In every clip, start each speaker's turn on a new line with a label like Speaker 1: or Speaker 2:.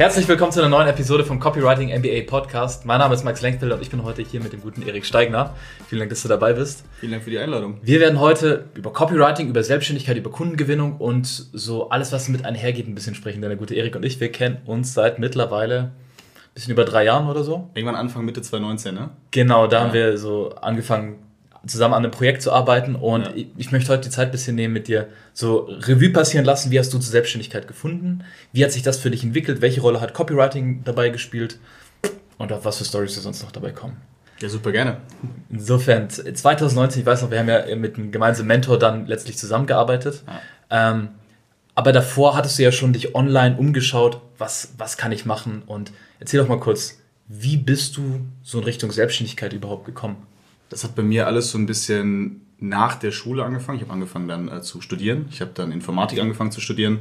Speaker 1: Herzlich willkommen zu einer neuen Episode vom Copywriting MBA Podcast. Mein Name ist Max Lenkfelder und ich bin heute hier mit dem guten Erik Steigner. Vielen Dank, dass du dabei bist.
Speaker 2: Vielen Dank für die Einladung.
Speaker 1: Wir werden heute über Copywriting, über Selbstständigkeit, über Kundengewinnung und so alles, was mit einhergeht, ein bisschen sprechen. Denn der gute Erik und ich, wir kennen uns seit mittlerweile ein bisschen über drei Jahren oder so.
Speaker 2: Irgendwann Anfang Mitte 2019, ne?
Speaker 1: Genau, da ja. haben wir so angefangen, zusammen an einem Projekt zu arbeiten und ja. ich, ich, möchte heute die Zeit ein bisschen nehmen mit dir so Revue passieren lassen. Wie hast du zur Selbstständigkeit gefunden? Wie hat sich das für dich entwickelt? Welche Rolle hat Copywriting dabei gespielt? Und auf was für Stories du sonst noch dabei kommen?
Speaker 2: Ja, super gerne.
Speaker 1: Insofern, 2019, ich weiß noch, wir haben ja mit einem gemeinsamen Mentor dann letztlich zusammengearbeitet. Ja. Ähm, aber davor hattest du ja schon dich online umgeschaut, was, was kann ich machen? Und erzähl doch mal kurz, wie bist du so in Richtung Selbstständigkeit überhaupt gekommen?
Speaker 2: Das hat bei mir alles so ein bisschen nach der Schule angefangen. Ich habe angefangen dann äh, zu studieren. Ich habe dann Informatik angefangen zu studieren,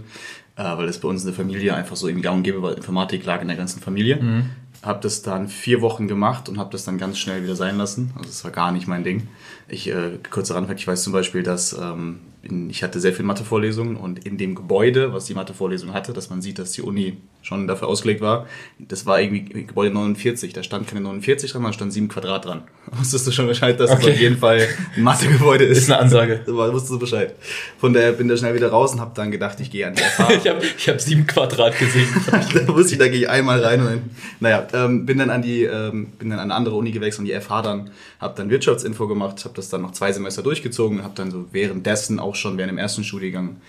Speaker 2: äh, weil es bei uns in der Familie einfach so irgendwie gang und gäbe, weil Informatik lag in der ganzen Familie. Mhm. Habe das dann vier Wochen gemacht und habe das dann ganz schnell wieder sein lassen. Also es war gar nicht mein Ding. Ich, äh, kurzer Randfakt, ich weiß zum Beispiel, dass ähm, in, ich hatte sehr viele Mathevorlesungen und in dem Gebäude, was die Mathevorlesung hatte, dass man sieht, dass die Uni schon dafür ausgelegt war, das war irgendwie Gebäude 49, da stand keine 49 dran, da stand 7 Quadrat dran. Wusstest du schon Bescheid, dass okay. das auf jeden Fall ein Mathegebäude ist?
Speaker 1: Ist eine Ansage.
Speaker 2: Da wusstest du Bescheid. Von daher bin ich schnell wieder raus und habe dann gedacht, ich gehe an die FH.
Speaker 1: ich habe ich hab 7 Quadrat gesehen.
Speaker 2: da wusste ich, da gehe ich einmal rein und dann, naja, ähm, bin dann an die, ähm, bin dann an eine andere Uni gewechselt, an die FH dann, habe dann Wirtschaftsinfo gemacht, habe das dann noch zwei Semester durchgezogen, habe dann so währenddessen auch schon während dem ersten Studiengang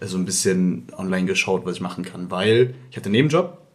Speaker 2: äh, so ein bisschen online geschaut, was ich machen kann, weil ich hatte einen Nebenjob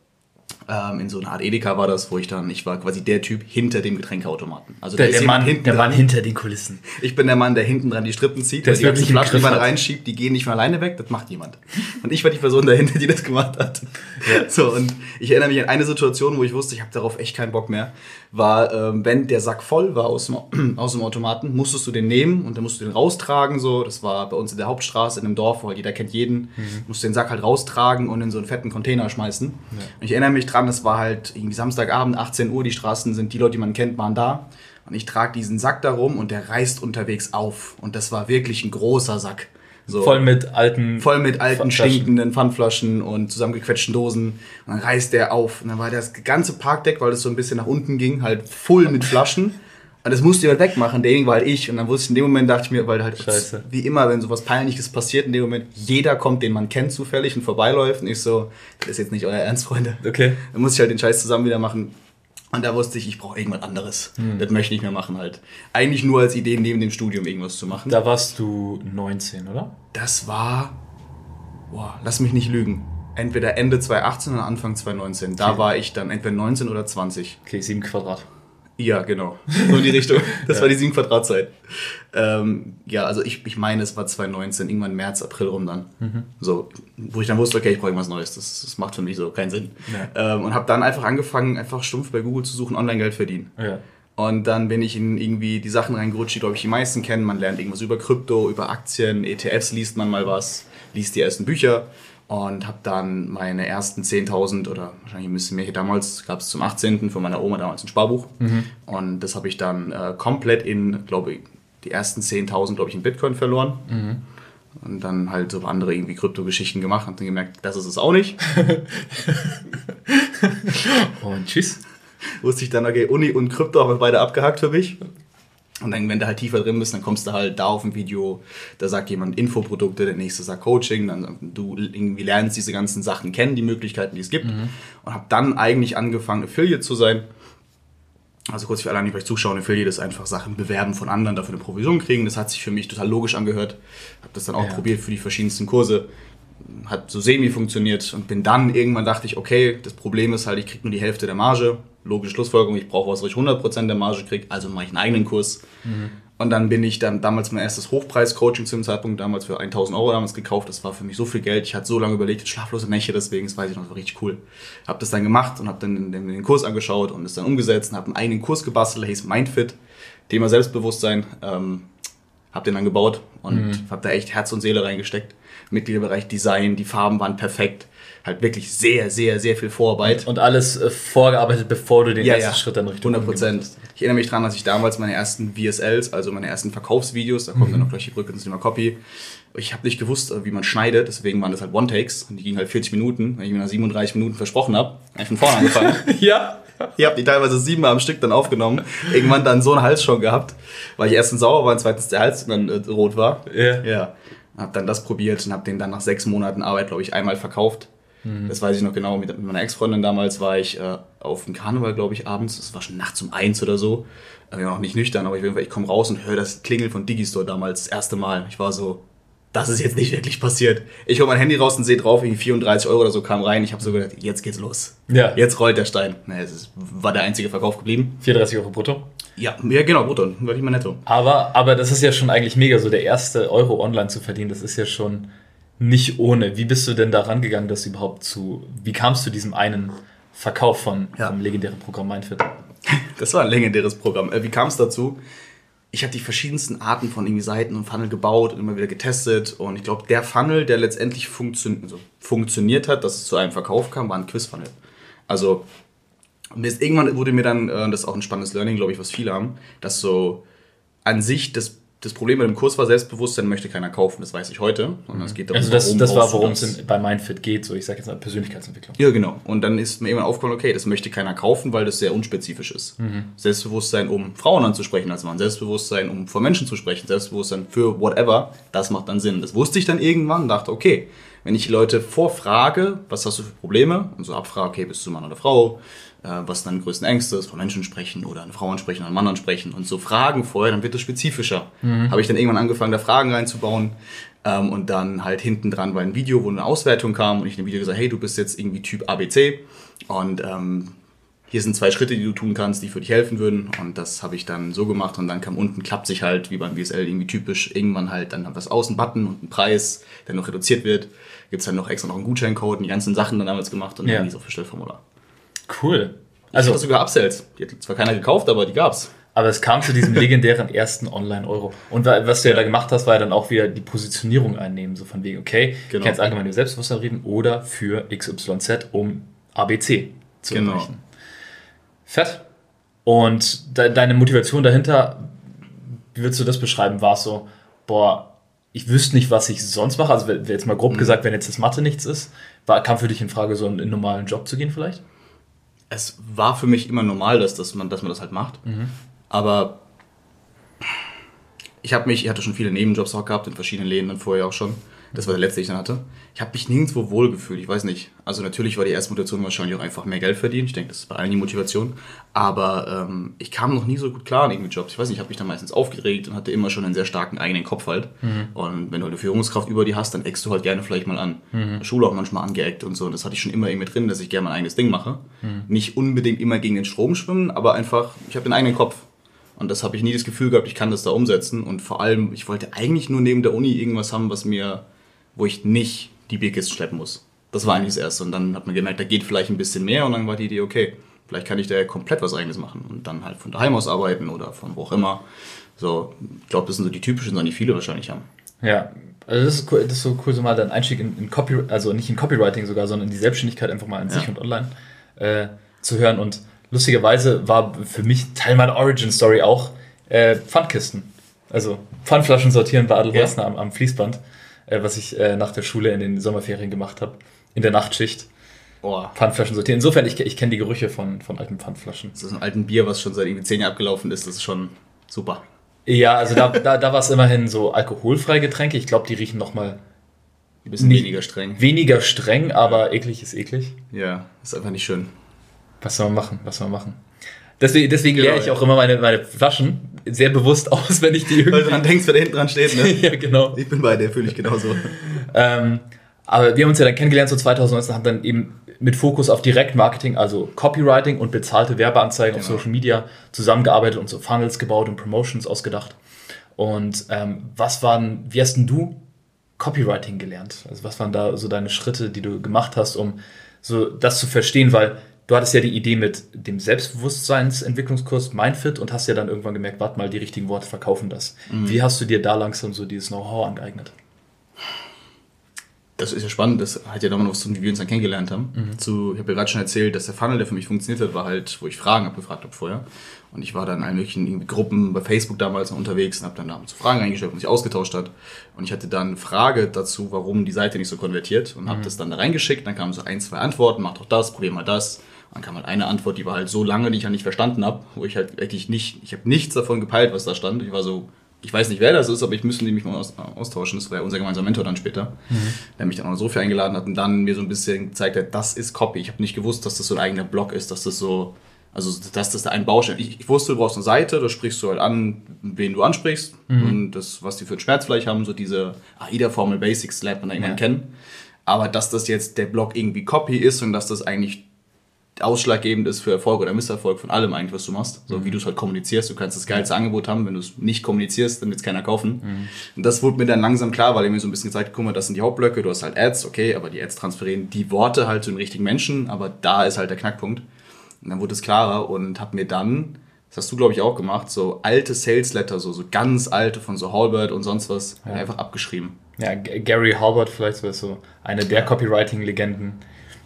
Speaker 2: ähm, in so einer Art Edeka war das, wo ich dann, ich war quasi der Typ hinter dem Getränkeautomaten.
Speaker 1: Also der, der, der Mann, hinten der Mann hinter den Kulissen.
Speaker 2: Ich bin der Mann, der hinten dran die Strippen zieht, der die ganzen Flaschen, die man reinschiebt, die gehen nicht von alleine weg, das macht jemand. Und ich war die Person dahinter, die das gemacht hat. Ja. So, und ich erinnere mich an eine Situation, wo ich wusste, ich habe darauf echt keinen Bock mehr, war, ähm, wenn der Sack voll war aus dem, aus dem Automaten, musstest du den nehmen und dann musst du den raustragen, so. Das war bei uns in der Hauptstraße, in einem Dorf, wo halt jeder kennt jeden. Mhm. Musst du den Sack halt raustragen und in so einen fetten Container schmeißen. Ja. Und ich erinnere mich dran, es war halt irgendwie Samstagabend, 18 Uhr, die Straßen sind, die Leute, die man kennt, waren da. Und ich trage diesen Sack da rum und der reißt unterwegs auf. Und das war wirklich ein großer Sack.
Speaker 1: So, voll mit alten.
Speaker 2: Voll mit alten, stinkenden Pfandflaschen und zusammengequetschten Dosen. Und dann reißt der auf. Und dann war das ganze Parkdeck, weil es so ein bisschen nach unten ging, halt voll mit Flaschen. Und das musste jemand wegmachen, derjenige war halt ich. Und dann wusste ich in dem Moment, dachte ich mir, weil halt, Scheiße. wie immer, wenn sowas Peinliches passiert, in dem Moment, jeder kommt, den man kennt zufällig und vorbeiläuft. Und ich so, das ist jetzt nicht euer Ernst, Freunde.
Speaker 1: Okay.
Speaker 2: Dann muss ich halt den Scheiß zusammen wieder machen. Und da wusste ich, ich brauche irgendwas anderes. Hm. Das möchte ich nicht mehr machen halt. Eigentlich nur als Idee, neben dem Studium irgendwas zu machen.
Speaker 1: Da warst du 19, oder?
Speaker 2: Das war, boah, lass mich nicht lügen. Entweder Ende 2018 oder Anfang 2019. Da okay. war ich dann entweder 19 oder 20.
Speaker 1: Okay, 7 Quadrat.
Speaker 2: Ja, genau. So in die Richtung. Das ja. war die 7 Quadratzeit. Ähm, ja, also ich, ich meine, es war 2019, irgendwann März, April rum dann. Mhm. So, wo ich dann wusste, okay, ich brauche irgendwas Neues. Das, das macht für mich so keinen Sinn. Ja. Ähm, und habe dann einfach angefangen, einfach stumpf bei Google zu suchen, Online-Geld verdienen. Ja. Und dann bin ich in irgendwie die Sachen reingerutscht, die, glaube ich, die meisten kennen. Man lernt irgendwas über Krypto, über Aktien, ETFs liest man mal was, liest die ersten Bücher und habe dann meine ersten 10.000 oder wahrscheinlich ein bisschen mehr hier damals, gab es zum 18. von meiner Oma damals ein Sparbuch. Mhm. Und das habe ich dann äh, komplett in, glaube ich, die ersten 10.000, glaube ich, in Bitcoin verloren. Mhm. Und dann halt so andere irgendwie Krypto-Geschichten gemacht und dann gemerkt, das ist es auch nicht.
Speaker 1: und tschüss.
Speaker 2: Wusste ich dann, okay, Uni und Krypto haben wir beide abgehakt für mich. Und dann, wenn du halt tiefer drin bist, dann kommst du halt da auf ein Video, da sagt jemand Infoprodukte, der nächste sagt Coaching, dann du irgendwie lernst diese ganzen Sachen kennen, die Möglichkeiten, die es gibt. Mhm. Und habe dann eigentlich angefangen, Affiliate zu sein. Also kurz für alle, die vielleicht zuschauen, Affiliate ist einfach Sachen bewerben von anderen, dafür eine Provision kriegen. Das hat sich für mich total logisch angehört. Habe das dann auch ja. probiert für die verschiedensten Kurse. Hat so semi funktioniert und bin dann irgendwann dachte ich, okay, das Problem ist halt, ich kriege nur die Hälfte der Marge logische Schlussfolgerung, ich brauche was, wo ich 100% der Marge kriege, also mache ich einen eigenen Kurs. Mhm. Und dann bin ich dann damals mein erstes Hochpreis-Coaching zu dem Zeitpunkt, damals für 1000 Euro damals gekauft. Das war für mich so viel Geld. Ich hatte so lange überlegt, schlaflose Nächte, deswegen, das weiß ich noch, das war richtig cool. Habe das dann gemacht und habe dann den, den, Kurs angeschaut und es dann umgesetzt und habe einen eigenen Kurs gebastelt, der hieß Mindfit. Thema Selbstbewusstsein. Ähm, habe den dann gebaut und mhm. habe da echt Herz und Seele reingesteckt. Mitgliederbereich Design, die Farben waren perfekt. Halt wirklich sehr, sehr, sehr viel Vorarbeit.
Speaker 1: Und alles äh, vorgearbeitet, bevor du den
Speaker 2: Ja,
Speaker 1: ersten
Speaker 2: ja.
Speaker 1: Schritt dann Richtung
Speaker 2: 100 Prozent. Ich erinnere mich daran, dass ich damals meine ersten VSLs, also meine ersten Verkaufsvideos, da kommt dann noch gleich die Brücke zum Thema Copy. Ich habe nicht gewusst, äh, wie man schneidet, deswegen waren das halt One-Takes und die gingen halt 40 Minuten. Wenn ich mir nach 37 Minuten versprochen habe, habe ich von vorne angefangen.
Speaker 1: Ja.
Speaker 2: Ich habe die teilweise siebenmal am Stück dann aufgenommen. Irgendwann dann so einen Hals schon gehabt, weil ich erstens sauer war und zweitens der Hals dann äh, rot war.
Speaker 1: Ja.
Speaker 2: Ja. Hab dann das probiert und habe den dann nach sechs Monaten Arbeit, glaube ich, einmal verkauft. Das weiß ich noch genau. Mit, meiner Ex-Freundin damals war ich äh, auf dem Karneval, glaube ich, abends. Es war schon nachts um eins oder so. Äh, Wir waren noch nicht nüchtern, aber ich, ich komme raus und höre das Klingeln von Digistore damals das erste Mal. Ich war so, das ist jetzt nicht wirklich passiert. Ich hole mein Handy raus und sehe drauf, irgendwie 34 Euro oder so kam rein. Ich habe so gedacht, jetzt geht's los.
Speaker 1: Ja.
Speaker 2: Jetzt rollt der Stein. Naja, es ist, war der einzige Verkauf geblieben.
Speaker 1: 34 Euro brutto.
Speaker 2: Ja, ja genau, brutto. War nicht mal netto.
Speaker 1: Aber, aber das ist ja schon eigentlich mega, so der erste Euro online zu verdienen, das ist ja schon nicht ohne. Wie bist du denn da rangegangen, das überhaupt zu, wie kamst du diesem einen Verkauf von,
Speaker 2: Ja.
Speaker 1: vom legendären Programm Mindfit?
Speaker 2: Das war ein legendäres Programm. Äh, Wie kam es dazu? Ich habe die verschiedensten Arten von irgendwie Seiten und Funnel gebaut und immer wieder getestet. Und ich glaube, der Funnel, der letztendlich funktio also funktioniert hat, dass es zu einem Verkauf kam, war ein Quiz-Funnel. Also mir ist, irgendwann wurde mir dann, äh, das ist auch ein spannendes Learning, glaube ich, was viele haben, dass so an sich das, das Problem bei dem Kurs war Selbstbewusstsein, möchte keiner kaufen, das weiß ich heute. Sondern es geht darum,
Speaker 1: Also das,
Speaker 2: warum
Speaker 1: das war, worum es bei Mindfit geht, so ich sage jetzt mal Persönlichkeitsentwicklung.
Speaker 2: Ja, genau. Und dann ist mir irgendwann aufgefallen, okay, das möchte keiner kaufen, weil das sehr unspezifisch ist.
Speaker 1: Mhm.
Speaker 2: Selbstbewusstsein, um Frauen anzusprechen als Mann. Selbstbewusstsein, um vor Menschen zu sprechen. Selbstbewusstsein für whatever. Das macht dann Sinn. Das wusste ich dann irgendwann und dachte, okay, wenn ich die Leute vorfrage, was hast du für Probleme? Und so abfrage, okay, bist du Mann oder Frau? Äh, was deine größten Ängste? Ist vor Menschen sprechen oder eine Frau ansprechen oder einen Mann ansprechen? Und so Fragen vorher, dann wird es spezifischer. Habe ich dann irgendwann angefangen, da Fragen reinzubauen. Ähm, und dann halt hinten dran war ein Video, wo eine Auswertung kam und ich in dem Video gesagt, hey, du bist jetzt irgendwie Typ ABC und ähm, hier sind zwei Schritte, die du tun kannst, die für dich helfen würden. Und das habe ich dann so gemacht und dann kam unten, klappt sich halt, wie beim WSL irgendwie typisch, irgendwann halt dann was aus, ein Button und ein Preis, der noch reduziert wird. Gibt es dann noch extra noch einen Gutscheincode und die ganzen Sachen dann damals gemacht und
Speaker 1: Ja.
Speaker 2: dann dieses Bestellformular.
Speaker 1: Cool.
Speaker 2: Also,
Speaker 1: Also,
Speaker 2: sogar Upsells. Die hat zwar keiner gekauft, aber die gab's.
Speaker 1: aber es kam zu diesem legendären ersten Online-Euro. Und wa- was du ja da gemacht hast, war ja dann auch wieder die Positionierung einnehmen, so von wegen, okay,
Speaker 2: Genau.
Speaker 1: ich kann jetzt allgemein über Selbstbewusstsein reden oder für XYZ, um ABC zu
Speaker 2: Genau.
Speaker 1: erreichen. Fett. Und de deine Motivation dahinter, wie würdest du das beschreiben? War es so, boah, ich wüsste nicht, was ich sonst mache. Also, jetzt mal
Speaker 2: Mhm.
Speaker 1: grob gesagt, wenn jetzt das Mathe nichts ist, war, kam für dich in Frage, so einen, einen normalen Job zu gehen vielleicht?
Speaker 2: Es war für mich immer normal, dass, dass, man, dass man das halt macht. Aber ich habe mich, ich hatte schon viele Nebenjobs auch gehabt in verschiedenen Läden dann vorher auch schon. Das war der letzte, den ich dann hatte. Ich habe mich nirgendwo wohlgefühlt, ich weiß nicht. Also natürlich war die erste Motivation wahrscheinlich auch einfach mehr Geld verdienen. Ich denke, das ist bei allen die Motivation. Aber ähm, ich kam noch nie so gut klar in irgendwie Jobs. Ich weiß nicht, ich habe mich dann meistens aufgeregt und hatte immer schon einen sehr starken eigenen Kopf halt. Und wenn du eine Führungskraft über die hast, dann eckst du halt gerne vielleicht mal an. Der Schule auch manchmal angeeckt und so. Und das hatte ich schon immer irgendwie drin, dass ich gerne mein eigenes Ding mache. Nicht unbedingt immer gegen den Strom schwimmen, aber einfach, ich habe den eigenen Kopf. Und das habe ich nie das Gefühl gehabt, ich kann das da umsetzen. Und vor allem, ich wollte eigentlich nur neben der Uni irgendwas haben, was mir, wo ich nicht die Bierkisten schleppen muss. Das war eigentlich das Erste. Und dann hat man gemerkt, da geht vielleicht ein bisschen mehr. Und dann war die Idee, okay, vielleicht kann ich da komplett was Eigenes machen. Und dann halt von daheim aus arbeiten oder von wo auch immer. So, ich glaube, das sind so die typischen Sachen, die viele wahrscheinlich haben.
Speaker 1: Ja, also das ist, cool, das ist so cool, so mal dein Einstieg in, in Copy, also nicht in Copywriting sogar, sondern in die Selbstständigkeit einfach mal an sich
Speaker 2: Ja.
Speaker 1: und online äh, zu hören. Und lustigerweise war für mich Teil meiner Origin Story auch äh, Pfandkisten. Also Pfandflaschen sortieren bei Adelhorsten am, am Fließband, äh, was ich äh, nach der Schule in den Sommerferien gemacht habe, in der Nachtschicht.
Speaker 2: Oh,
Speaker 1: Pfandflaschen sortieren. Insofern, ich, ich kenne die Gerüche von, von alten Pfandflaschen.
Speaker 2: das ist ein alten Bier, was schon seit irgendwie zehn Jahren abgelaufen ist. Das ist schon super.
Speaker 1: Ja, also da, da, da war es immerhin so alkoholfreie Getränke. Ich glaube, die riechen nochmal
Speaker 2: Ein bisschen
Speaker 1: Nicht-
Speaker 2: weniger streng.
Speaker 1: weniger streng, aber eklig ist eklig.
Speaker 2: Ja, ist einfach nicht schön.
Speaker 1: Was soll man machen? Was soll man machen? Deswegen, deswegen
Speaker 2: Genau,
Speaker 1: leere ich
Speaker 2: ja.
Speaker 1: auch immer meine, meine Flaschen sehr bewusst aus, wenn ich die
Speaker 2: Weil du
Speaker 1: irgendwie.
Speaker 2: dann denkst, wer da hinten dran steht, ne?
Speaker 1: ja, genau.
Speaker 2: Ich bin bei dir, fühle ich genauso.
Speaker 1: Ähm, aber wir haben uns ja dann kennengelernt, so 2019, haben dann eben mit Fokus auf Direktmarketing, also Copywriting und bezahlte Werbeanzeigen auf
Speaker 2: Genau.
Speaker 1: Social Media zusammengearbeitet und so Funnels gebaut und Promotions ausgedacht. Und ähm, was waren, wie hast denn du Copywriting gelernt? Also was waren da so deine Schritte, die du gemacht hast, um so das zu verstehen? Weil du hattest ja die Idee mit dem Selbstbewusstseinsentwicklungskurs Mindfit und hast ja dann irgendwann gemerkt, warte mal, die richtigen Worte verkaufen das. Mhm. Wie hast du dir da langsam so dieses Know-how angeeignet?
Speaker 2: das ist ja spannend, das hat ja damals noch so, wie wir uns dann kennengelernt haben. Mhm. Zu, ich habe ja gerade schon erzählt, dass der Funnel, der für mich funktioniert hat, war halt, wo ich Fragen abgefragt habe vorher. Und ich war dann in allen möglichen Gruppen bei Facebook damals unterwegs und habe dann da so Fragen eingestellt und sich ausgetauscht hat. Und ich hatte dann eine Frage dazu, warum die Seite nicht so konvertiert und mhm. habe das dann da reingeschickt. Dann kamen so ein, zwei Antworten, mach doch das, probier mal das. Dann kam halt eine Antwort, die war halt so lange, die ich halt nicht verstanden habe, wo ich halt wirklich nicht, ich habe nichts davon gepeilt, was da stand. Ich war so, ich weiß nicht, wer das ist, aber ich müsste nämlich mal austauschen. Das war ja unser gemeinsamer Mentor dann später, mhm. der mich dann auch so viel eingeladen hat und dann mir so ein bisschen gezeigt hat, das ist Copy. Ich habe nicht gewusst, dass das so ein eigener Blog ist, dass das so also, dass das da ein Baustein ich, ich wusste, du brauchst eine Seite, da sprichst du halt an, wen du ansprichst mhm. und das, was die für einen Schmerz vielleicht haben, so diese AIDA-Formel Basics lernt man da irgendwann ja. kennen. Aber dass das jetzt der Blog irgendwie Copy ist und dass das eigentlich ausschlaggebend ist für Erfolg oder Misserfolg von allem eigentlich, was du machst. So mhm. wie du es halt kommunizierst. Du kannst das geilste Angebot haben, wenn du es nicht kommunizierst, dann wird es keiner kaufen. Mhm. Und das wurde mir dann langsam klar, weil er mir so ein bisschen gezeigt, guck mal, das sind die Hauptblöcke, du hast halt Ads, okay, aber die Ads transferieren die Worte halt zu den richtigen Menschen, aber da ist halt der Knackpunkt. Und dann wurde es klarer und habe mir dann, das hast du glaube ich auch gemacht, so alte Sales Letter, so, so ganz alte von so Halbert und sonst was, ja. einfach abgeschrieben.
Speaker 1: Ja, Gary Halbert vielleicht so eine der Copywriting-Legenden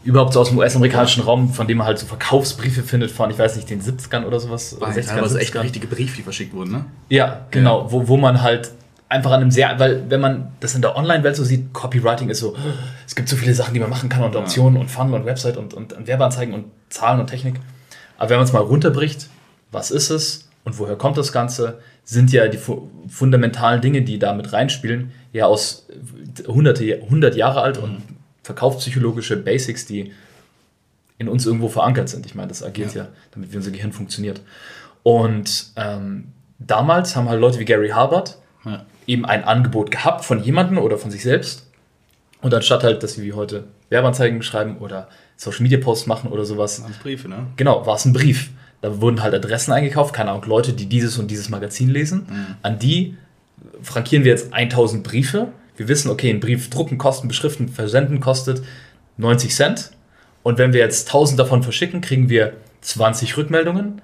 Speaker 1: überhaupt so aus dem US-amerikanischen Raum, von dem man halt so Verkaufsbriefe findet von, ich weiß nicht, den 70ern oder sowas. Oder
Speaker 2: 60ern, aber echt richtige Briefe, die verschickt wurden, ne?
Speaker 1: Ja, genau, ja. Wo, wo man halt einfach an einem sehr, weil wenn man das in der Online-Welt so sieht, Copywriting ist so, es gibt so viele Sachen, die man machen kann und Optionen ja. und Funnel und Website und, und, und Werbeanzeigen und Zahlen und Technik. Aber wenn man es mal runterbricht, was ist es und woher kommt das Ganze, sind ja die fu fundamentalen Dinge, die da mit reinspielen, ja aus hunderte, hundert Jahre alt mhm. und verkaufspsychologische Basics, die in uns irgendwo verankert sind. Ich meine, das agiert ja, ja damit wie unser Gehirn funktioniert. Und ähm, damals haben halt Leute wie Gary Harbert ja. eben ein Angebot gehabt von jemandem oder von sich selbst. Und anstatt halt, dass sie wie heute Werbeanzeigen schreiben oder Social Media Posts machen oder sowas.
Speaker 2: Als Briefe, ne?
Speaker 1: Genau, war es ein Brief. Da wurden halt Adressen eingekauft, keine Ahnung, Leute, die dieses und dieses Magazin lesen. Mhm. An die frankieren wir jetzt 1000 Briefe wir wissen, okay, ein Brief drucken, kosten, beschriften, versenden kostet 90 Cent. Und wenn wir jetzt 1000 davon verschicken, kriegen wir 20 Rückmeldungen.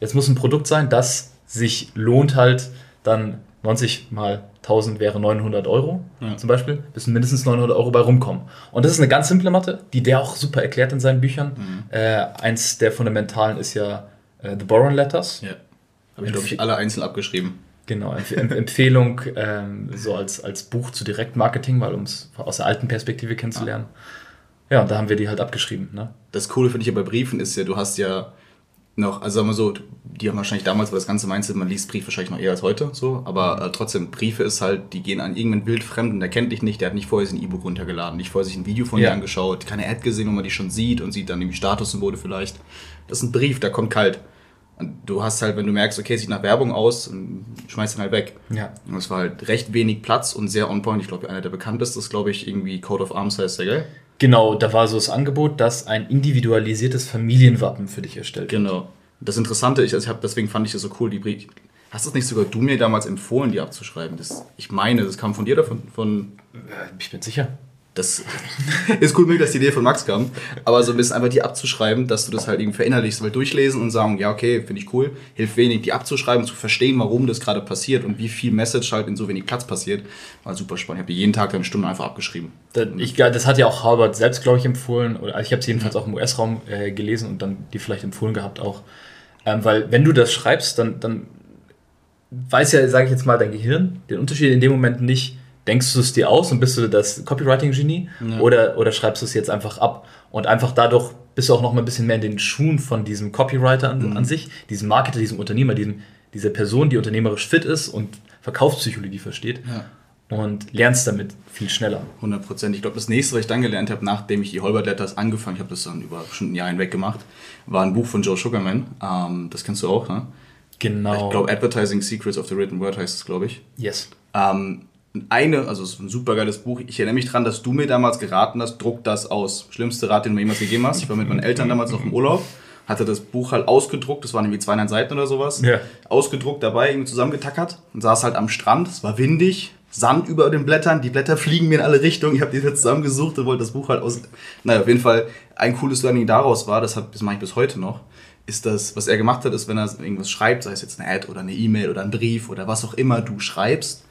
Speaker 1: Jetzt muss ein Produkt sein, das sich lohnt halt dann 90 mal 1000 wäre 900 Euro ja. zum Beispiel, müssen mindestens 900 Euro bei rumkommen. Und das ist eine ganz simple Mathe, die der auch super erklärt in seinen Büchern. Mhm. Äh, eins der fundamentalen ist ja äh, The Boron Letters.
Speaker 2: Ja. Habe ich, glaube ich, alle einzeln abgeschrieben.
Speaker 1: Genau, Empfehlung ähm, so als, als Buch zu Direktmarketing, weil um es aus der alten Perspektive kennenzulernen. Ja. ja, und da haben wir die halt abgeschrieben. Ne?
Speaker 2: Das Coole finde ich ja bei Briefen ist ja, du hast ja noch, also sagen wir so, die haben wahrscheinlich damals, weil das ganze Mindset, man liest Brief wahrscheinlich noch eher als heute, so, aber äh, trotzdem, Briefe ist halt, die gehen an irgendeinen Wildfremden, der kennt dich nicht, der hat nicht vorher sich ein E-Book runtergeladen, nicht vorher sich ein Video von ja. dir angeschaut, keine Ad gesehen, wo man die schon sieht und sieht dann irgendwie Statussymbole vielleicht. Das ist ein Brief, der kommt kalt. Du hast halt, wenn du merkst, okay, sieht nach Werbung aus, schmeißt ihn halt weg. Ja. Und es war halt recht wenig Platz und sehr on point. Ich glaube, einer der bekanntesten ist, glaube ich, irgendwie Code of Arms heißt der, gell?
Speaker 1: Genau, da war so das Angebot, dass ein individualisiertes Familienwappen für dich erstellt
Speaker 2: wird. Genau. Das Interessante ist, also ich hab, deswegen fand ich das so cool, die Brief. Hast das nicht sogar du mir damals empfohlen, die abzuschreiben? Das, ich meine, das kam von dir oder von, von.
Speaker 1: Ich bin sicher.
Speaker 2: Das ist cool möglich, dass die Idee von Max kam. Aber so ein bisschen einfach die abzuschreiben, dass du das halt irgendwie verinnerlichst, weil durchlesen und sagen, ja, okay, finde ich cool, hilft wenig, die abzuschreiben, zu verstehen, warum das gerade passiert und wie viel Message halt in so wenig Platz passiert. War super spannend. Ich habe die jeden Tag eine Stunde einfach abgeschrieben.
Speaker 1: Das, ich, das hat ja auch Harvard selbst, glaube ich, empfohlen. Oder ich habe es jedenfalls auch im US-Raum äh, gelesen und dann die vielleicht empfohlen gehabt auch. Ähm, weil wenn du das schreibst, dann, dann weiß ja, sage ich jetzt mal, dein Gehirn den Unterschied in dem Moment nicht denkst du es dir aus und bist du das Copywriting-Genie ja. oder, oder schreibst du es jetzt einfach ab? Und einfach dadurch bist du auch noch mal ein bisschen mehr in den Schuhen von diesem Copywriter an, mhm. an sich, diesem Marketer, diesem Unternehmer, diesem, dieser Person, die unternehmerisch fit ist und Verkaufspsychologie versteht. Ja. Und lernst damit viel schneller.
Speaker 2: 100 Prozent. Ich glaube, das nächste, was ich dann gelernt habe, nachdem ich die Holbert Letters angefangen habe, das dann über schon ein Jahr hinweg gemacht, war ein Buch von Joe Sugarman. Ähm, das kennst du auch, ne?
Speaker 1: Genau.
Speaker 2: Ich glaube, Advertising Secrets of the Written Word heißt es, glaube ich.
Speaker 1: Yes.
Speaker 2: Ähm, eine, also es ist ein super geiles Buch. Ich erinnere mich dran, dass du mir damals geraten hast, druck das aus. Schlimmste Rat, den du mir jemals gegeben hast. Ich war mit meinen Eltern damals noch im Urlaub, hatte das Buch halt ausgedruckt, das waren irgendwie 200 Seiten oder sowas. Ja. Ausgedruckt dabei, irgendwie zusammengetackert und saß halt am Strand. Es war windig, Sand über den Blättern, die Blätter fliegen mir in alle Richtungen. Ich habe die zusammengesucht und wollte das Buch halt aus. Naja, auf jeden Fall ein cooles Learning daraus war, das, das mache ich bis heute noch, ist das, was er gemacht hat, ist, wenn er irgendwas schreibt, sei es jetzt eine Ad oder eine E-Mail oder ein Brief oder was auch immer du schreibst,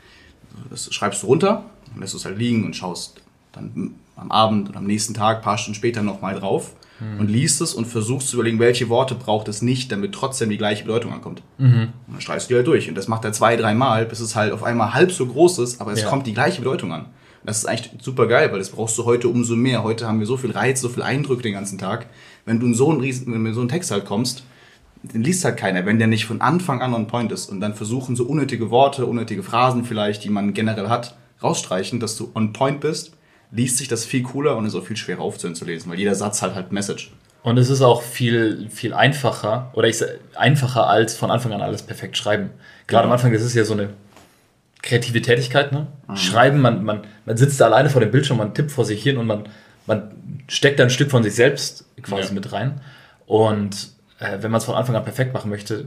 Speaker 2: das schreibst du runter, lässt es halt liegen und schaust dann am Abend oder am nächsten Tag, ein paar Stunden später nochmal drauf mhm. und liest es und versuchst zu überlegen, welche Worte braucht es nicht, damit trotzdem die gleiche Bedeutung ankommt. Mhm. Und dann streichst du die halt durch. Und das macht er zwei, dreimal, bis es halt auf einmal halb so groß ist, aber es ja. kommt die gleiche Bedeutung an. Das ist eigentlich super geil, weil das brauchst du heute umso mehr. Heute haben wir so viel Reiz, so viel Eindruck den ganzen Tag. Wenn du in so einen, Riesen, wenn du in so einen Text halt kommst, den liest halt keiner, wenn der nicht von Anfang an on point ist. Und dann versuchen so unnötige Worte, unnötige Phrasen vielleicht, die man generell hat, rausstreichen, dass du on point bist, liest sich das viel cooler und ist auch viel schwerer aufzuhören zu lesen, weil jeder Satz halt halt Message.
Speaker 1: Und es ist auch viel, viel einfacher, oder ich sag, einfacher als von Anfang an alles perfekt schreiben. Gerade genau. am Anfang, das ist ja so eine kreative Tätigkeit, ne? Mhm. Schreiben, man, man, man sitzt da alleine vor dem Bildschirm, man tippt vor sich hin und man, man steckt da ein Stück von sich selbst quasi ja. mit rein. Und äh, wenn man es von Anfang an perfekt machen möchte,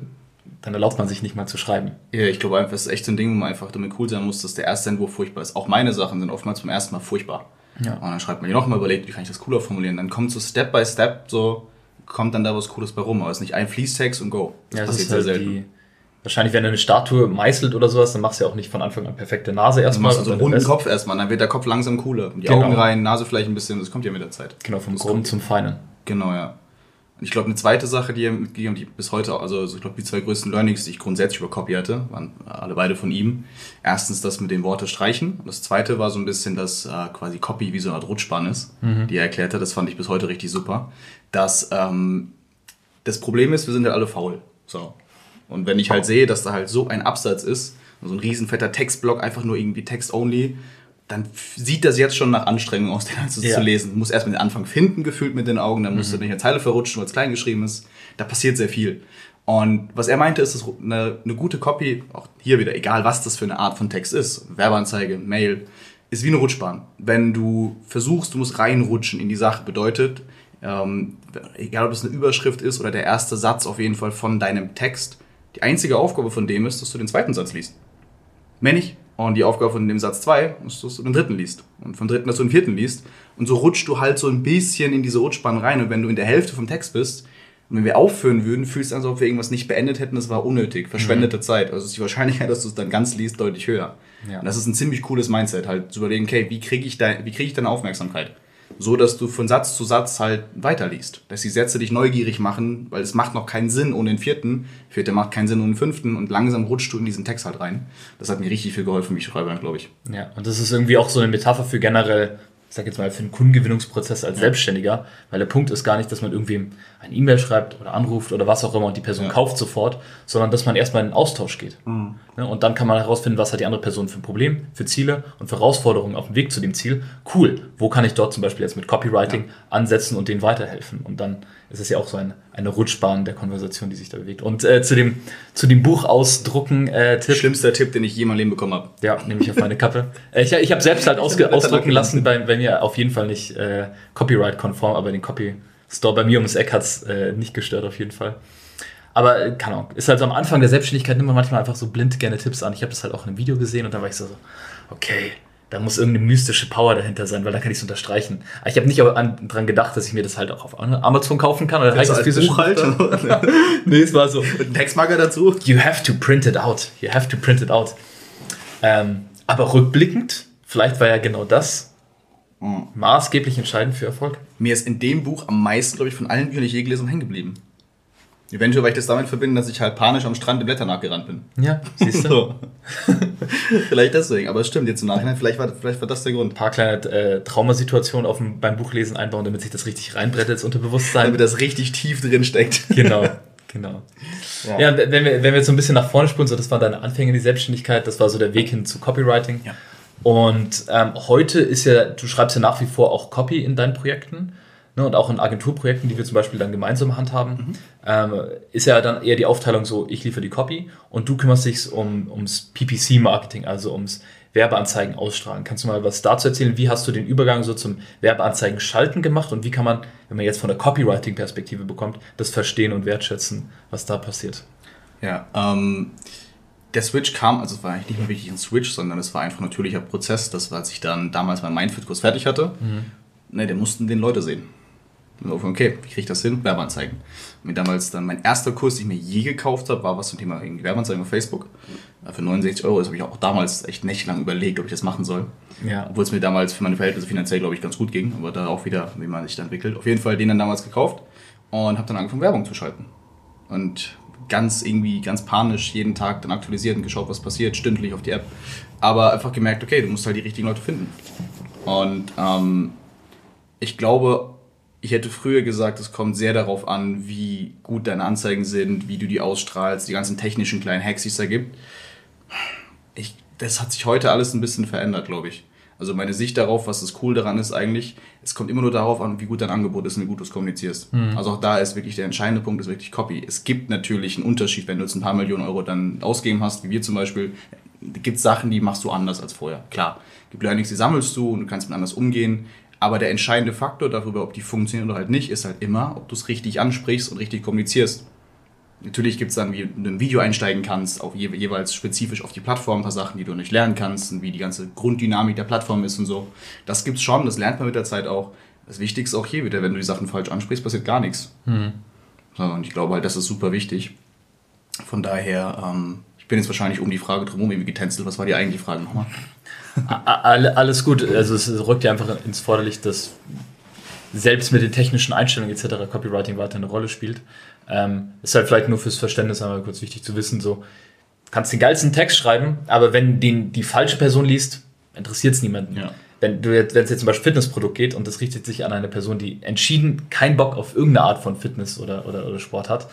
Speaker 1: dann erlaubt man sich nicht mal zu schreiben.
Speaker 2: Ja, ich glaube einfach, es ist echt so ein Ding, wo man einfach damit cool sein muss, dass der erste Entwurf furchtbar ist. Auch meine Sachen sind oftmals zum ersten Mal furchtbar. Ja. Und dann schreibt man ja nochmal überlegt, wie kann ich das cooler formulieren. Dann kommt so Step by Step so, kommt dann da was Cooles bei rum. Aber es ist nicht ein Fließtext und go. Das, ja, das passiert
Speaker 1: sehr halt selten. Die, wahrscheinlich, wenn du eine Statue meißelt oder sowas, dann machst du ja auch nicht von Anfang an perfekte Nase erstmal.
Speaker 2: Du machst so einen runden Kopf erstmal, dann wird der Kopf langsam cooler. Die genau. Augen rein, Nase vielleicht ein bisschen, das kommt ja mit der Zeit.
Speaker 1: Genau, vom Groben zum Feinen.
Speaker 2: Genau, ja. Und ich glaube, eine zweite Sache, die er mitgegeben die bis heute, also ich glaube, die zwei größten Learnings, die ich grundsätzlich über Copy hatte, waren alle beide von ihm. Erstens das mit den Worte streichen. Und das zweite war so ein bisschen, dass äh, quasi Copy wie so eine Art Rutschbahn ist, mhm. die er erklärt hat. Das fand ich bis heute richtig super. Dass ähm, das Problem ist, wir sind ja alle faul. So. Und wenn ich halt sehe, dass da halt so ein Absatz ist, so ein riesenfetter Textblock, einfach nur irgendwie Text-only, dann sieht das jetzt schon nach Anstrengung aus, den also ja. zu lesen. Du musst erstmal den Anfang finden, gefühlt mit den Augen, dann musst mhm. du nicht eine Zeile verrutschen, weil es klein geschrieben ist. Da passiert sehr viel. Und was er meinte, ist, dass eine, eine gute Copy, auch hier wieder, egal was das für eine Art von Text ist, Werbeanzeige, Mail, ist wie eine Rutschbahn. Wenn du versuchst, du musst reinrutschen in die Sache, bedeutet, ähm, egal ob es eine Überschrift ist oder der erste Satz auf jeden Fall von deinem Text, die einzige Aufgabe von dem ist, dass du den zweiten Satz liest. Mehr nicht. Und die Aufgabe von dem Satz 2 ist, dass du den dritten liest. Und vom dritten, dass du den vierten liest. Und so rutschst du halt so ein bisschen in diese Rutschbahn rein. Und wenn du in der Hälfte vom Text bist, und wenn wir aufhören würden, fühlst du als ob wir irgendwas nicht beendet hätten, das war unnötig, verschwendete mhm. Zeit. Also ist die Wahrscheinlichkeit, dass du es dann ganz liest, deutlich höher. Ja. Und das ist ein ziemlich cooles Mindset, halt zu überlegen, okay, wie kriege ich, dein, krieg ich deine Aufmerksamkeit? So dass du von Satz zu Satz halt weiterliest. Dass die Sätze dich neugierig machen, weil es macht noch keinen Sinn ohne den vierten. Vierte macht keinen Sinn ohne den fünften und langsam rutscht du in diesen Text halt rein. Das hat mir richtig viel geholfen, wie ich schreibe, glaube ich.
Speaker 1: Ja, und das ist irgendwie auch so eine Metapher für generell ich sag jetzt mal, für einen Kundengewinnungsprozess als Selbstständiger, weil der Punkt ist gar nicht, dass man irgendwie ein E-Mail schreibt oder anruft oder was auch immer und die Person ja. kauft sofort, sondern dass man erstmal in den Austausch geht. Mhm. Ne, und dann kann man herausfinden, was hat die andere Person für ein Problem, für Ziele und für Herausforderungen auf dem Weg zu dem Ziel. Cool, wo kann ich dort zum Beispiel jetzt mit Copywriting ja. ansetzen und denen weiterhelfen? Und dann ist es ja auch so ein, eine Rutschbahn der Konversation, die sich da bewegt. Und äh, zu, dem, zu dem Buch ausdrucken
Speaker 2: äh, Tipp. Schlimmster Tipp, den ich je mal Leben bekommen habe.
Speaker 1: Ja, nehme ich auf meine Kappe. Äh, ich ich habe selbst halt ausge, ausdrucken lassen, bei, bei mir auf jeden Fall nicht äh, Copyright-konform, aber den Copy-Store bei mir ums Eck hat es äh, nicht gestört, auf jeden Fall. Aber, äh, keine Ahnung, ist halt so am Anfang der Selbstständigkeit nimmt man manchmal einfach so blind gerne Tipps an. Ich habe das halt auch in einem Video gesehen und da war ich so, okay, da muss irgendeine mystische Power dahinter sein, weil dann kann ich es unterstreichen. Aber ich habe nicht daran gedacht, dass ich mir das halt auch auf Amazon kaufen kann. Oder heißt das physisch Buch halt? nee, es war so.
Speaker 2: Ein Textmarker dazu?
Speaker 1: You have to print it out. You have to print it out. Ähm, aber rückblickend, vielleicht war ja genau das mhm. maßgeblich entscheidend für Erfolg.
Speaker 2: Mir ist in dem Buch am meisten, glaube ich, von allen Büchern, die ich je gelesen habe, hängen geblieben. Eventuell, weil ich das damit verbinde, dass ich halt panisch am Strand den Blättern nachgerannt bin.
Speaker 1: Ja, siehst du. so.
Speaker 2: vielleicht deswegen, aber es stimmt jetzt im Nachhinein, vielleicht war, vielleicht war das der Grund.
Speaker 1: Ein paar kleine äh, Traumasituationen auf dem, beim Buchlesen einbauen, damit sich das richtig reinbrettet ins Unterbewusstsein.
Speaker 2: Damit das richtig tief drin steckt.
Speaker 1: Genau, genau. Ja, ja wenn, wir, wenn wir jetzt so ein bisschen nach vorne spulen, so das war deine Anfänge in die Selbstständigkeit, das war so der Weg hin zu Copywriting. Ja. Und ähm, heute ist ja, du schreibst ja nach wie vor auch Copy in deinen Projekten. Ne, und auch in Agenturprojekten, die wir zum Beispiel dann gemeinsam handhaben, mhm. ähm, ist ja dann eher die Aufteilung so, ich liefere die Copy und du kümmerst dich um, ums PPC-Marketing, also ums Werbeanzeigen ausstrahlen. Kannst du mal was dazu erzählen? Wie hast du den Übergang so zum Werbeanzeigen schalten gemacht und wie kann man, wenn man jetzt von der Copywriting-Perspektive bekommt, das verstehen und wertschätzen, was da passiert?
Speaker 2: Ja, ähm, der Switch kam, also es war eigentlich nicht mehr wirklich ein Switch, sondern es war einfach ein natürlicher Prozess. Das war, als ich dann damals meinen Mindfit-Kurs fertig hatte. Mhm. Ne, der mussten den Leute sehen. Okay, wie kriege ich das hin? Werbeanzeigen. Und damals dann mein erster Kurs, den ich mir je gekauft habe, war was zum Thema Werbeanzeigen auf Facebook. Für 69 Euro. Das habe ich auch damals echt nächtelang überlegt, ob ich das machen soll. Ja. Obwohl es mir damals für meine Verhältnisse finanziell, glaube ich, ganz gut ging. Aber da auch wieder, wie man sich da entwickelt. Auf jeden Fall den dann damals gekauft und habe dann angefangen, Werbung zu schalten. Und ganz irgendwie, ganz panisch jeden Tag dann aktualisiert und geschaut, was passiert, stündlich auf die App. Aber einfach gemerkt, okay, du musst halt die richtigen Leute finden. Und ähm, ich glaube, ich hätte früher gesagt, es kommt sehr darauf an, wie gut deine Anzeigen sind, wie du die ausstrahlst, die ganzen technischen kleinen Hacks, die es da gibt. Ich, das hat sich heute alles ein bisschen verändert, glaube ich. Also meine Sicht darauf, was das cool daran ist eigentlich, es kommt immer nur darauf an, wie gut dein Angebot ist und wie gut du es kommunizierst. Mhm. Also auch da ist wirklich der entscheidende Punkt, ist wirklich Copy. Es gibt natürlich einen Unterschied, wenn du jetzt ein paar Millionen Euro dann ausgeben hast, wie wir zum Beispiel, gibt es Sachen, die machst du anders als vorher. Klar, gibt Learnings, die sammelst du und du kannst mit anders umgehen. Aber der entscheidende Faktor darüber, ob die funktionieren oder halt nicht, ist halt immer, ob du es richtig ansprichst und richtig kommunizierst. Natürlich gibt es dann, wie du ein Video einsteigen kannst, auch je, jeweils spezifisch auf die Plattform, ein paar Sachen, die du nicht lernen kannst und wie die ganze Grunddynamik der Plattform ist und so. Das gibt's schon, das lernt man mit der Zeit auch. Das Wichtigste auch hier wieder, wenn du die Sachen falsch ansprichst, passiert gar nichts. So, und ich glaube halt, das ist super wichtig. Von daher, ähm, ich bin jetzt wahrscheinlich um die Frage drumherum irgendwie getänzelt. Was war die eigentliche Frage nochmal?
Speaker 1: Alles gut. Also es rückt ja einfach ins Vorderlicht, dass selbst mit den technischen Einstellungen etc. Copywriting weiter eine Rolle spielt. Ähm, ist halt vielleicht nur fürs Verständnis einmal kurz wichtig zu wissen, so kannst den geilsten Text schreiben, aber wenn den die falsche Person liest, interessiert es niemanden. Ja. Wenn du jetzt, wenn es jetzt zum Beispiel Fitnessprodukt geht und das richtet sich an eine Person, die entschieden keinen Bock auf irgendeine Art von Fitness oder, oder, oder Sport hat,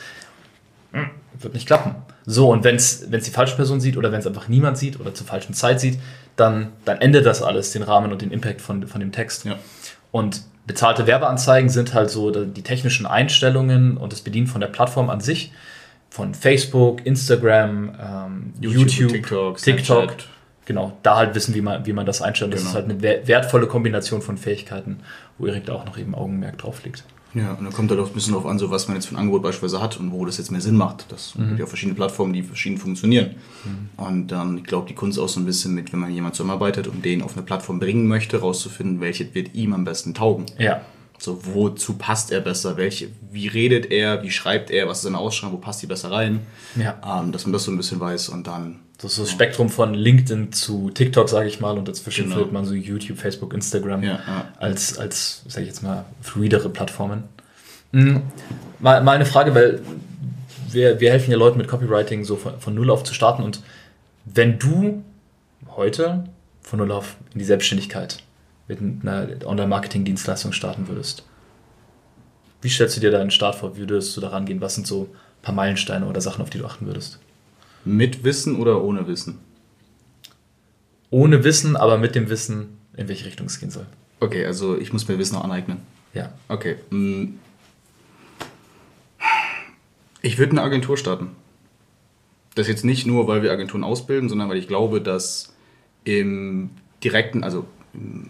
Speaker 1: wird nicht klappen. So, und wenn es die falsche Person sieht oder wenn es einfach niemand sieht oder zur falschen Zeit sieht, dann, dann endet das alles, den Rahmen und den Impact von, von dem Text. Ja. Und bezahlte Werbeanzeigen sind halt so die technischen Einstellungen und das Bedienen von der Plattform an sich. Von Facebook, Instagram, ähm, YouTube, YouTube, TikTok, TikTok. Genau, da halt wissen, wie man, wie man das einstellt. Das genau. ist halt eine wertvolle Kombination von Fähigkeiten, wo Erik da auch noch eben Augenmerk drauf legt.
Speaker 2: Ja, und dann kommt halt auch ein bisschen darauf an, so was man jetzt für ein Angebot beispielsweise hat und wo das jetzt mehr Sinn macht. Das mhm. gibt ja verschiedene Plattformen, die verschieden funktionieren. Mhm. Und dann, ich glaube, die Kunst auch so ein bisschen mit, wenn man jemand zusammenarbeitet und den auf eine Plattform bringen möchte, rauszufinden, welche wird ihm am besten taugen. Ja. So, wozu passt er besser? Welche, wie redet er? Wie schreibt er? Was ist seine Ausstrahlung? Wo passt die besser rein? Ja. Ähm, dass man das so ein bisschen weiß und dann.
Speaker 1: Das ist das Spektrum von LinkedIn zu TikTok, sage ich mal, und dazwischen genau. findet man so YouTube, Facebook, Instagram ja, ja. als, als sage ich jetzt mal, fluidere Plattformen. Mhm. Mal, mal eine Frage, weil wir, wir helfen ja Leuten mit Copywriting so von, von Null auf zu starten und wenn du heute von Null auf in die Selbstständigkeit mit einer Online-Marketing-Dienstleistung starten würdest. Wie stellst du dir deinen Start vor? Wie würdest du da rangehen? Was sind so ein paar Meilensteine oder Sachen, auf die du achten würdest?
Speaker 2: Mit Wissen oder ohne Wissen?
Speaker 1: Ohne Wissen, aber mit dem Wissen, in welche Richtung es gehen soll.
Speaker 2: Okay, also ich muss mir Wissen noch aneignen. Ja. Okay. Mm. Ich würde eine Agentur starten. Das jetzt nicht nur, weil wir Agenturen ausbilden, sondern weil ich glaube, dass im direkten, also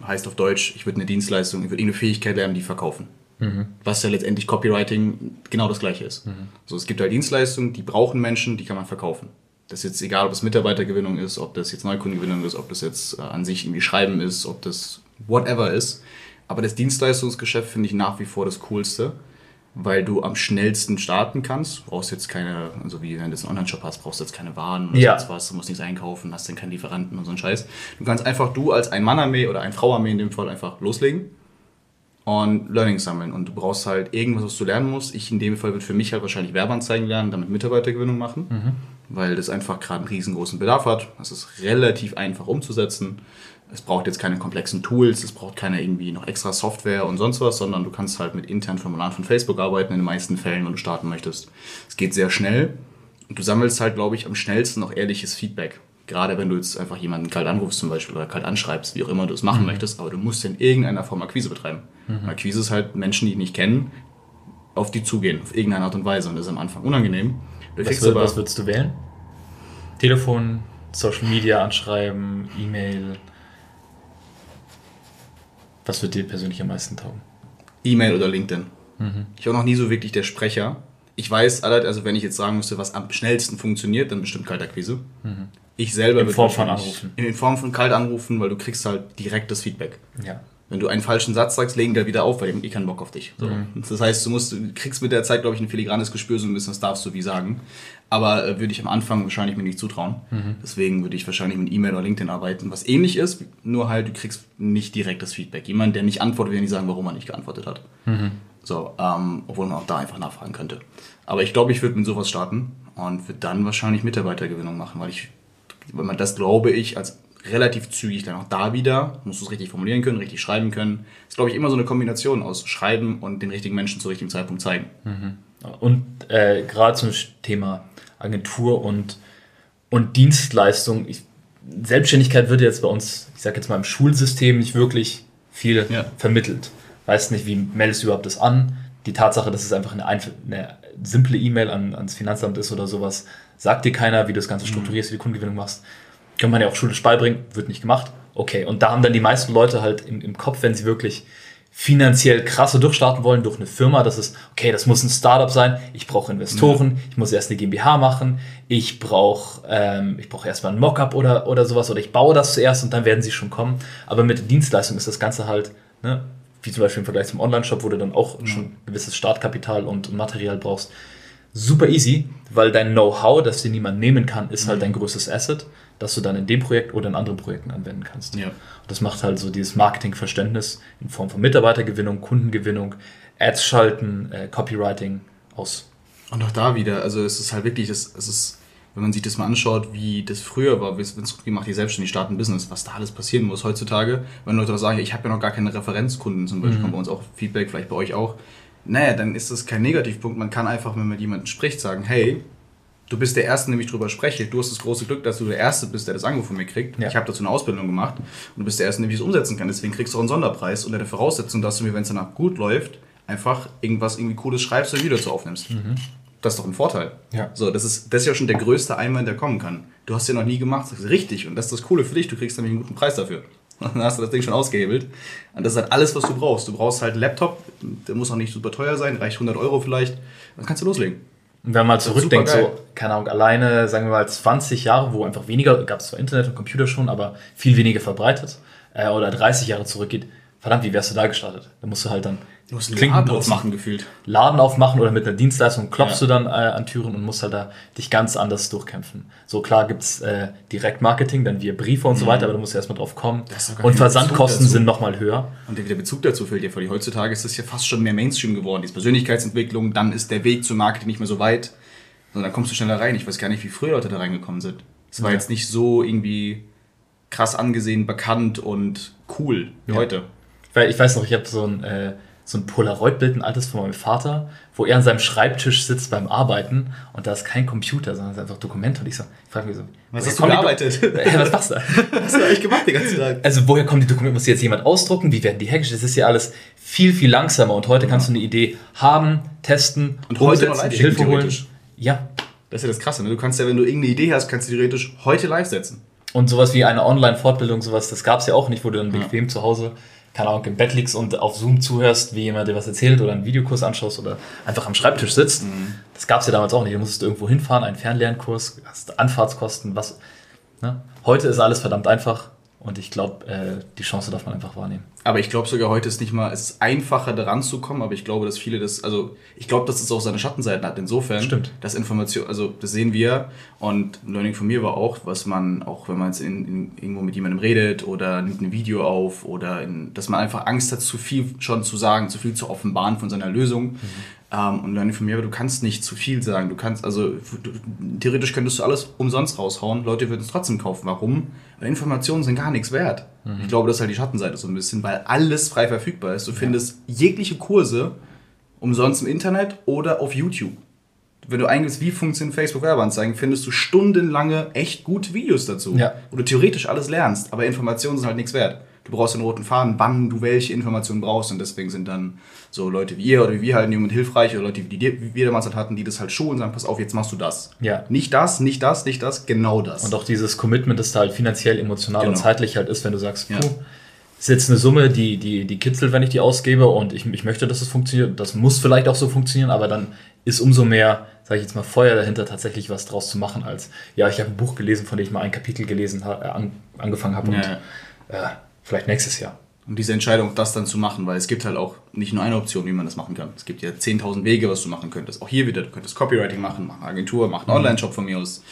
Speaker 2: heißt auf Deutsch, ich würde eine Dienstleistung, ich würde eine Fähigkeit lernen, die verkaufen. Mhm. Was ja letztendlich Copywriting genau das gleiche ist. Mhm. Also es gibt halt Dienstleistungen, die brauchen Menschen, die kann man verkaufen. Das ist jetzt egal, ob es Mitarbeitergewinnung ist, ob das jetzt Neukundengewinnung ist, ob das jetzt äh, an sich irgendwie Schreiben ist, ob das whatever ist. Aber das Dienstleistungsgeschäft finde ich nach wie vor das Coolste weil du am schnellsten starten kannst. Du brauchst jetzt keine, also wie wenn du jetzt einen Online-Shop hast, brauchst du jetzt keine Waren oder ja. sonst was, du musst nichts einkaufen, hast dann keinen Lieferanten und so einen Scheiß. Du kannst einfach du als ein Mannarmee oder ein Frauarmee in dem Fall einfach loslegen und Learning sammeln. Und du brauchst halt irgendwas, was du lernen musst. Ich in dem Fall würde für mich halt wahrscheinlich Werbeanzeigen lernen, damit Mitarbeitergewinnung machen, mhm. weil das einfach gerade einen riesengroßen Bedarf hat. Das ist relativ einfach umzusetzen es braucht jetzt keine komplexen Tools, es braucht keine irgendwie noch extra Software und sonst was, sondern du kannst halt mit internen Formularen von Facebook arbeiten in den meisten Fällen, wenn du starten möchtest. Es geht sehr schnell und du sammelst halt, glaube ich, am schnellsten auch ehrliches Feedback. Gerade wenn du jetzt einfach jemanden kalt anrufst zum Beispiel oder kalt anschreibst, wie auch immer du es machen mhm. möchtest, aber du musst in irgendeiner Form Akquise betreiben. Mhm. Akquise ist halt Menschen, die dich nicht kennen, auf die zugehen, auf irgendeine Art und Weise und das ist am Anfang unangenehm.
Speaker 1: Was, aber, was würdest du wählen? Telefon, Social Media anschreiben, E-Mail? Was wird dir persönlich am meisten taugen?
Speaker 2: E-Mail oder LinkedIn. Mhm. Ich war noch nie so wirklich der Sprecher. ich weiß, also wenn ich jetzt sagen müsste, was am schnellsten funktioniert, dann bestimmt Kaltakquise. Mhm. Ich selber in Form von Anrufen. In Form von kalt anrufen, weil du kriegst halt direktes Feedback. Ja. Wenn du einen falschen Satz sagst, legen die wieder auf, weil die haben eh keinen Bock auf dich. So. Mhm. Das heißt, du musst, du kriegst mit der Zeit, glaube ich, ein filigranes Gespür so ein bisschen, das darfst du wie sagen. Aber äh, würde ich am Anfang wahrscheinlich mir nicht zutrauen. Mhm. Deswegen würde ich wahrscheinlich mit E-Mail oder LinkedIn arbeiten, was ähnlich ist, nur halt, du kriegst nicht direktes Feedback. Jemand, der nicht antwortet, will nicht sagen, warum er nicht geantwortet hat. Mhm. So, ähm, obwohl man auch da einfach nachfragen könnte. Aber ich glaube, ich würde mit sowas starten und würde dann wahrscheinlich Mitarbeitergewinnung machen, weil ich, wenn man das glaube ich, als relativ zügig dann auch da wieder, musst du es richtig formulieren können, richtig schreiben können. Das ist, glaube ich, immer so eine Kombination aus Schreiben und den richtigen Menschen zu richtigen Zeitpunkt zeigen.
Speaker 1: Mhm. Und äh, gerade zum Thema Agentur und, und Dienstleistung, ich, Selbstständigkeit wird jetzt bei uns, ich sage jetzt mal im Schulsystem, nicht wirklich viel ja. vermittelt. Weißt nicht, wie meldest du überhaupt das an? Die Tatsache, dass es einfach eine, eine simple E-Mail an, ans Finanzamt ist oder sowas, sagt dir keiner, wie du das Ganze mhm. strukturierst, wie du Kundengewinnung machst. Kann man ja auch schulisch beibringen, wird nicht gemacht. Okay, und da haben dann die meisten Leute halt im, im Kopf, wenn sie wirklich finanziell krasser durchstarten wollen durch eine Firma, das ist, okay, das muss ein Startup sein, ich brauche Investoren, ja. ich muss erst eine GmbH machen, ich brauche ähm, ich brauche erstmal ein Mockup oder, oder sowas oder ich baue das zuerst und dann werden sie schon kommen. Aber mit der Dienstleistung ist das Ganze halt, ne, wie zum Beispiel im Vergleich zum Online-Shop, wo du dann auch ja. schon gewisses Startkapital und Material brauchst, super easy, weil dein Know-how, das dir niemand nehmen kann, ist halt mhm. dein größtes Asset das du dann in dem Projekt oder in anderen Projekten anwenden kannst. Ja. Und das macht halt so dieses Marketingverständnis in Form von Mitarbeitergewinnung, Kundengewinnung, Ads schalten, äh, Copywriting aus.
Speaker 2: Und auch da wieder, also es ist halt wirklich, es, es ist, wenn man sich das mal anschaut, wie das früher war, wenn es wie macht die selbstständig starten Business, was da alles passieren muss heutzutage, wenn Leute sagen, ich habe ja noch gar keine Referenzkunden, zum Beispiel mhm. kommt bei uns auch Feedback, vielleicht bei euch auch, naja, dann ist das kein Negativpunkt. Man kann einfach, wenn man mit jemandem spricht, sagen, hey, du bist der Erste, der mich drüber spreche. Du hast das große Glück, dass du der Erste bist, der das Angebot von mir kriegt. Ja. Ich habe dazu eine Ausbildung gemacht und du bist der Erste, der es umsetzen kann. Deswegen kriegst du auch einen Sonderpreis unter der Voraussetzung, dass du mir, wenn es danach gut läuft, einfach irgendwas irgendwie Cooles schreibst oder Video dazu aufnimmst. Mhm. Das ist doch ein Vorteil. Ja. So, das ist, das ist ja schon der größte Einwand, der kommen kann. Du hast ja noch nie gemacht, das ist richtig. Und das ist das Coole für dich, du kriegst nämlich einen guten Preis dafür. Dann hast du das Ding schon ausgehebelt. Und das ist halt alles, was du brauchst. Du brauchst halt einen Laptop, der muss auch nicht super teuer sein, reicht 100 Euro vielleicht. Dann kannst du loslegen.
Speaker 1: Und wenn man mal zurückdenkt, so, keine Ahnung, alleine, sagen wir mal, 20 Jahre, wo einfach weniger, gab es zwar Internet und Computer schon, aber viel weniger verbreitet, äh, oder 30 Jahre zurückgeht, verdammt, wie wärst du da gestartet? Da musst du halt dann
Speaker 2: Du musst Laden aufmachen gefühlt.
Speaker 1: Laden aufmachen oder mit einer Dienstleistung klopfst ja. du dann äh, an Türen und musst halt da dich ganz anders durchkämpfen. So klar gibt's äh, Direktmarketing, dann via Briefe und mhm. so weiter, aber du musst erstmal drauf kommen. Und Versandkosten sind nochmal höher.
Speaker 2: Und der Bezug dazu fehlt dir völlig. Heutzutage ist das ja fast schon mehr Mainstream geworden. Die Persönlichkeitsentwicklung, dann ist der Weg zum Marketing nicht mehr so weit. Sondern dann kommst du schneller rein. Ich weiß gar nicht, wie früher Leute da reingekommen sind. Es war ja. jetzt nicht so irgendwie krass angesehen, bekannt und cool wie ja. heute.
Speaker 1: Weil ich weiß noch, ich habe so ein äh, so ein Polaroid-Bild, ein altes von meinem Vater, wo er an seinem Schreibtisch sitzt beim Arbeiten und da ist kein Computer, sondern es ist einfach Dokumente. Und ich, so, ich frage mich so, was hast du gearbeitet? Hey, was machst du? was hast du eigentlich gemacht den ganzen Tag? Also, woher kommen die Dokumente? Muss jetzt jemand ausdrucken? Wie werden die hergestellt? Das ist ja alles viel, viel langsamer und heute ja. kannst du eine Idee haben, testen und heute noch
Speaker 2: Hilfe holen. Ja. Das ist ja das Krasse, ne? Du kannst ja, wenn du irgendeine Idee hast, kannst du theoretisch heute live setzen.
Speaker 1: Und sowas wie eine Online-Fortbildung, sowas, das gab es ja auch nicht, wo du dann bequem ja. zu Hause keine Ahnung, im Bett liegst und auf Zoom zuhörst, wie jemand dir was erzählt oder einen Videokurs anschaust oder einfach am Schreibtisch sitzt. Mhm. Das gab es ja damals auch nicht. Du musstest irgendwo hinfahren, einen Fernlernkurs, hast Anfahrtskosten, was. Ne? Heute ist alles verdammt einfach. Und ich glaube, äh, die Chance darf man einfach wahrnehmen.
Speaker 2: Aber ich glaube sogar heute ist nicht mal, es ist einfacher daran zu kommen, aber ich glaube, dass viele das, also ich glaube, dass es auch seine Schattenseiten hat. Insofern, Stimmt. dass Information, also das sehen wir und Learning von mir war auch, was man, auch wenn man jetzt in, in, irgendwo mit jemandem redet oder nimmt ein Video auf oder in, dass man einfach Angst hat, zu viel schon zu sagen, zu viel zu offenbaren von seiner Lösung. Mhm. Ähm, und Learning von mir, aber du kannst nicht zu viel sagen. Du kannst, also du, theoretisch könntest du alles umsonst raushauen. Leute würden es trotzdem kaufen. Warum? Weil Informationen sind gar nichts wert. Mhm. Ich glaube, das ist halt die Schattenseite so ein bisschen, weil alles frei verfügbar ist. Du ja. findest jegliche Kurse umsonst im Internet oder auf YouTube. Wenn du eingibst, wie funktionieren Facebook-Werbeanzeigen, findest du stundenlange echt gute Videos dazu, ja. wo du theoretisch alles lernst, aber Informationen sind halt nichts wert du brauchst einen roten Faden, wann du welche Informationen brauchst. Und deswegen sind dann so Leute wie ihr oder wie wir halt jung und hilfreich oder Leute, die wir damals halt hatten, die das halt und sagen, pass auf, jetzt machst du das. Ja. Nicht das, nicht das, nicht das, genau das.
Speaker 1: Und auch dieses Commitment, das da halt finanziell, emotional genau. und zeitlich halt ist, wenn du sagst, puh, ja. ist jetzt eine Summe, die, die, die kitzelt, wenn ich die ausgebe und ich, ich möchte, dass es funktioniert. Das muss vielleicht auch so funktionieren, aber dann ist umso mehr, sage ich jetzt mal, Feuer dahinter, tatsächlich was draus zu machen, als, ja, ich habe ein Buch gelesen, von dem ich mal ein Kapitel gelesen äh, an, angefangen habe und
Speaker 2: Ja.
Speaker 1: äh, vielleicht nächstes Jahr.
Speaker 2: Und diese Entscheidung, das dann zu machen, weil es gibt halt auch nicht nur eine Option, wie man das machen kann. Es gibt ja 10.000 Wege, was du machen könntest. Auch hier wieder, du könntest Copywriting machen, mach eine Agentur, mach einen Online-Shop von mir aus.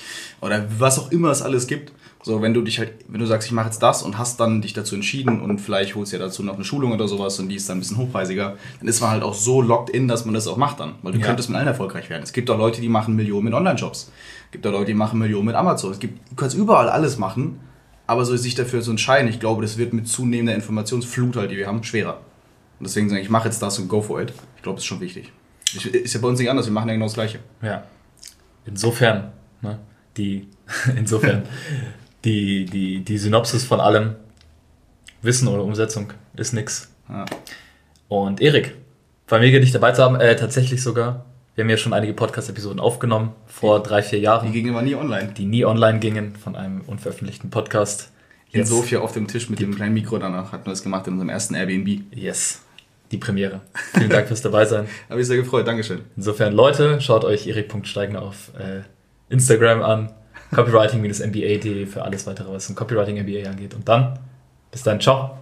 Speaker 2: Oder was auch immer es alles gibt. So, wenn du dich halt, wenn du sagst, ich mache jetzt das und hast dann dich dazu entschieden und vielleicht holst du ja dazu noch eine Schulung oder sowas und die ist dann ein bisschen hochpreisiger, dann ist man halt auch so locked in, dass man das auch macht dann. Weil du
Speaker 1: Ja.
Speaker 2: könntest mit allen erfolgreich werden. Es gibt auch Leute, die machen Millionen mit Online-Shops. Es gibt auch Leute, die machen Millionen mit Amazon. Es gibt, du kannst überall alles machen, aber so sich dafür zu entscheiden, ich glaube, das wird mit zunehmender Informationsflut halt, die wir haben, schwerer. Und deswegen sage ich, ich mache jetzt das und go for it. Ich glaube, das ist schon wichtig. Ich, ist ja bei uns nicht anders, wir machen ja genau das Gleiche.
Speaker 1: Ja. Insofern, ne, die, insofern, die, die, die Synopsis von allem, Wissen oder Umsetzung ist nix.
Speaker 2: Ja.
Speaker 1: Und Erik, war mega dich dabei zu haben, äh, tatsächlich sogar. Wir haben ja schon einige Podcast-Episoden aufgenommen, vor drei, vier
Speaker 2: Die
Speaker 1: Jahren,
Speaker 2: gingen aber nie online.
Speaker 1: die nie online gingen von einem unveröffentlichten Podcast.
Speaker 2: In Sofia auf dem Tisch mit dem kleinen Mikro danach hatten wir das gemacht in unserem ersten Airbnb.
Speaker 1: Yes, die Premiere. Vielen Dank fürs dabei sein.
Speaker 2: Habe ich sehr gefreut, Dankeschön.
Speaker 1: Insofern, Leute, schaut euch erik.steigner auf äh, Instagram an. Copywriting-mba.de für alles weitere, was ein Copywriting-MBA angeht. Und dann, bis dann, ciao.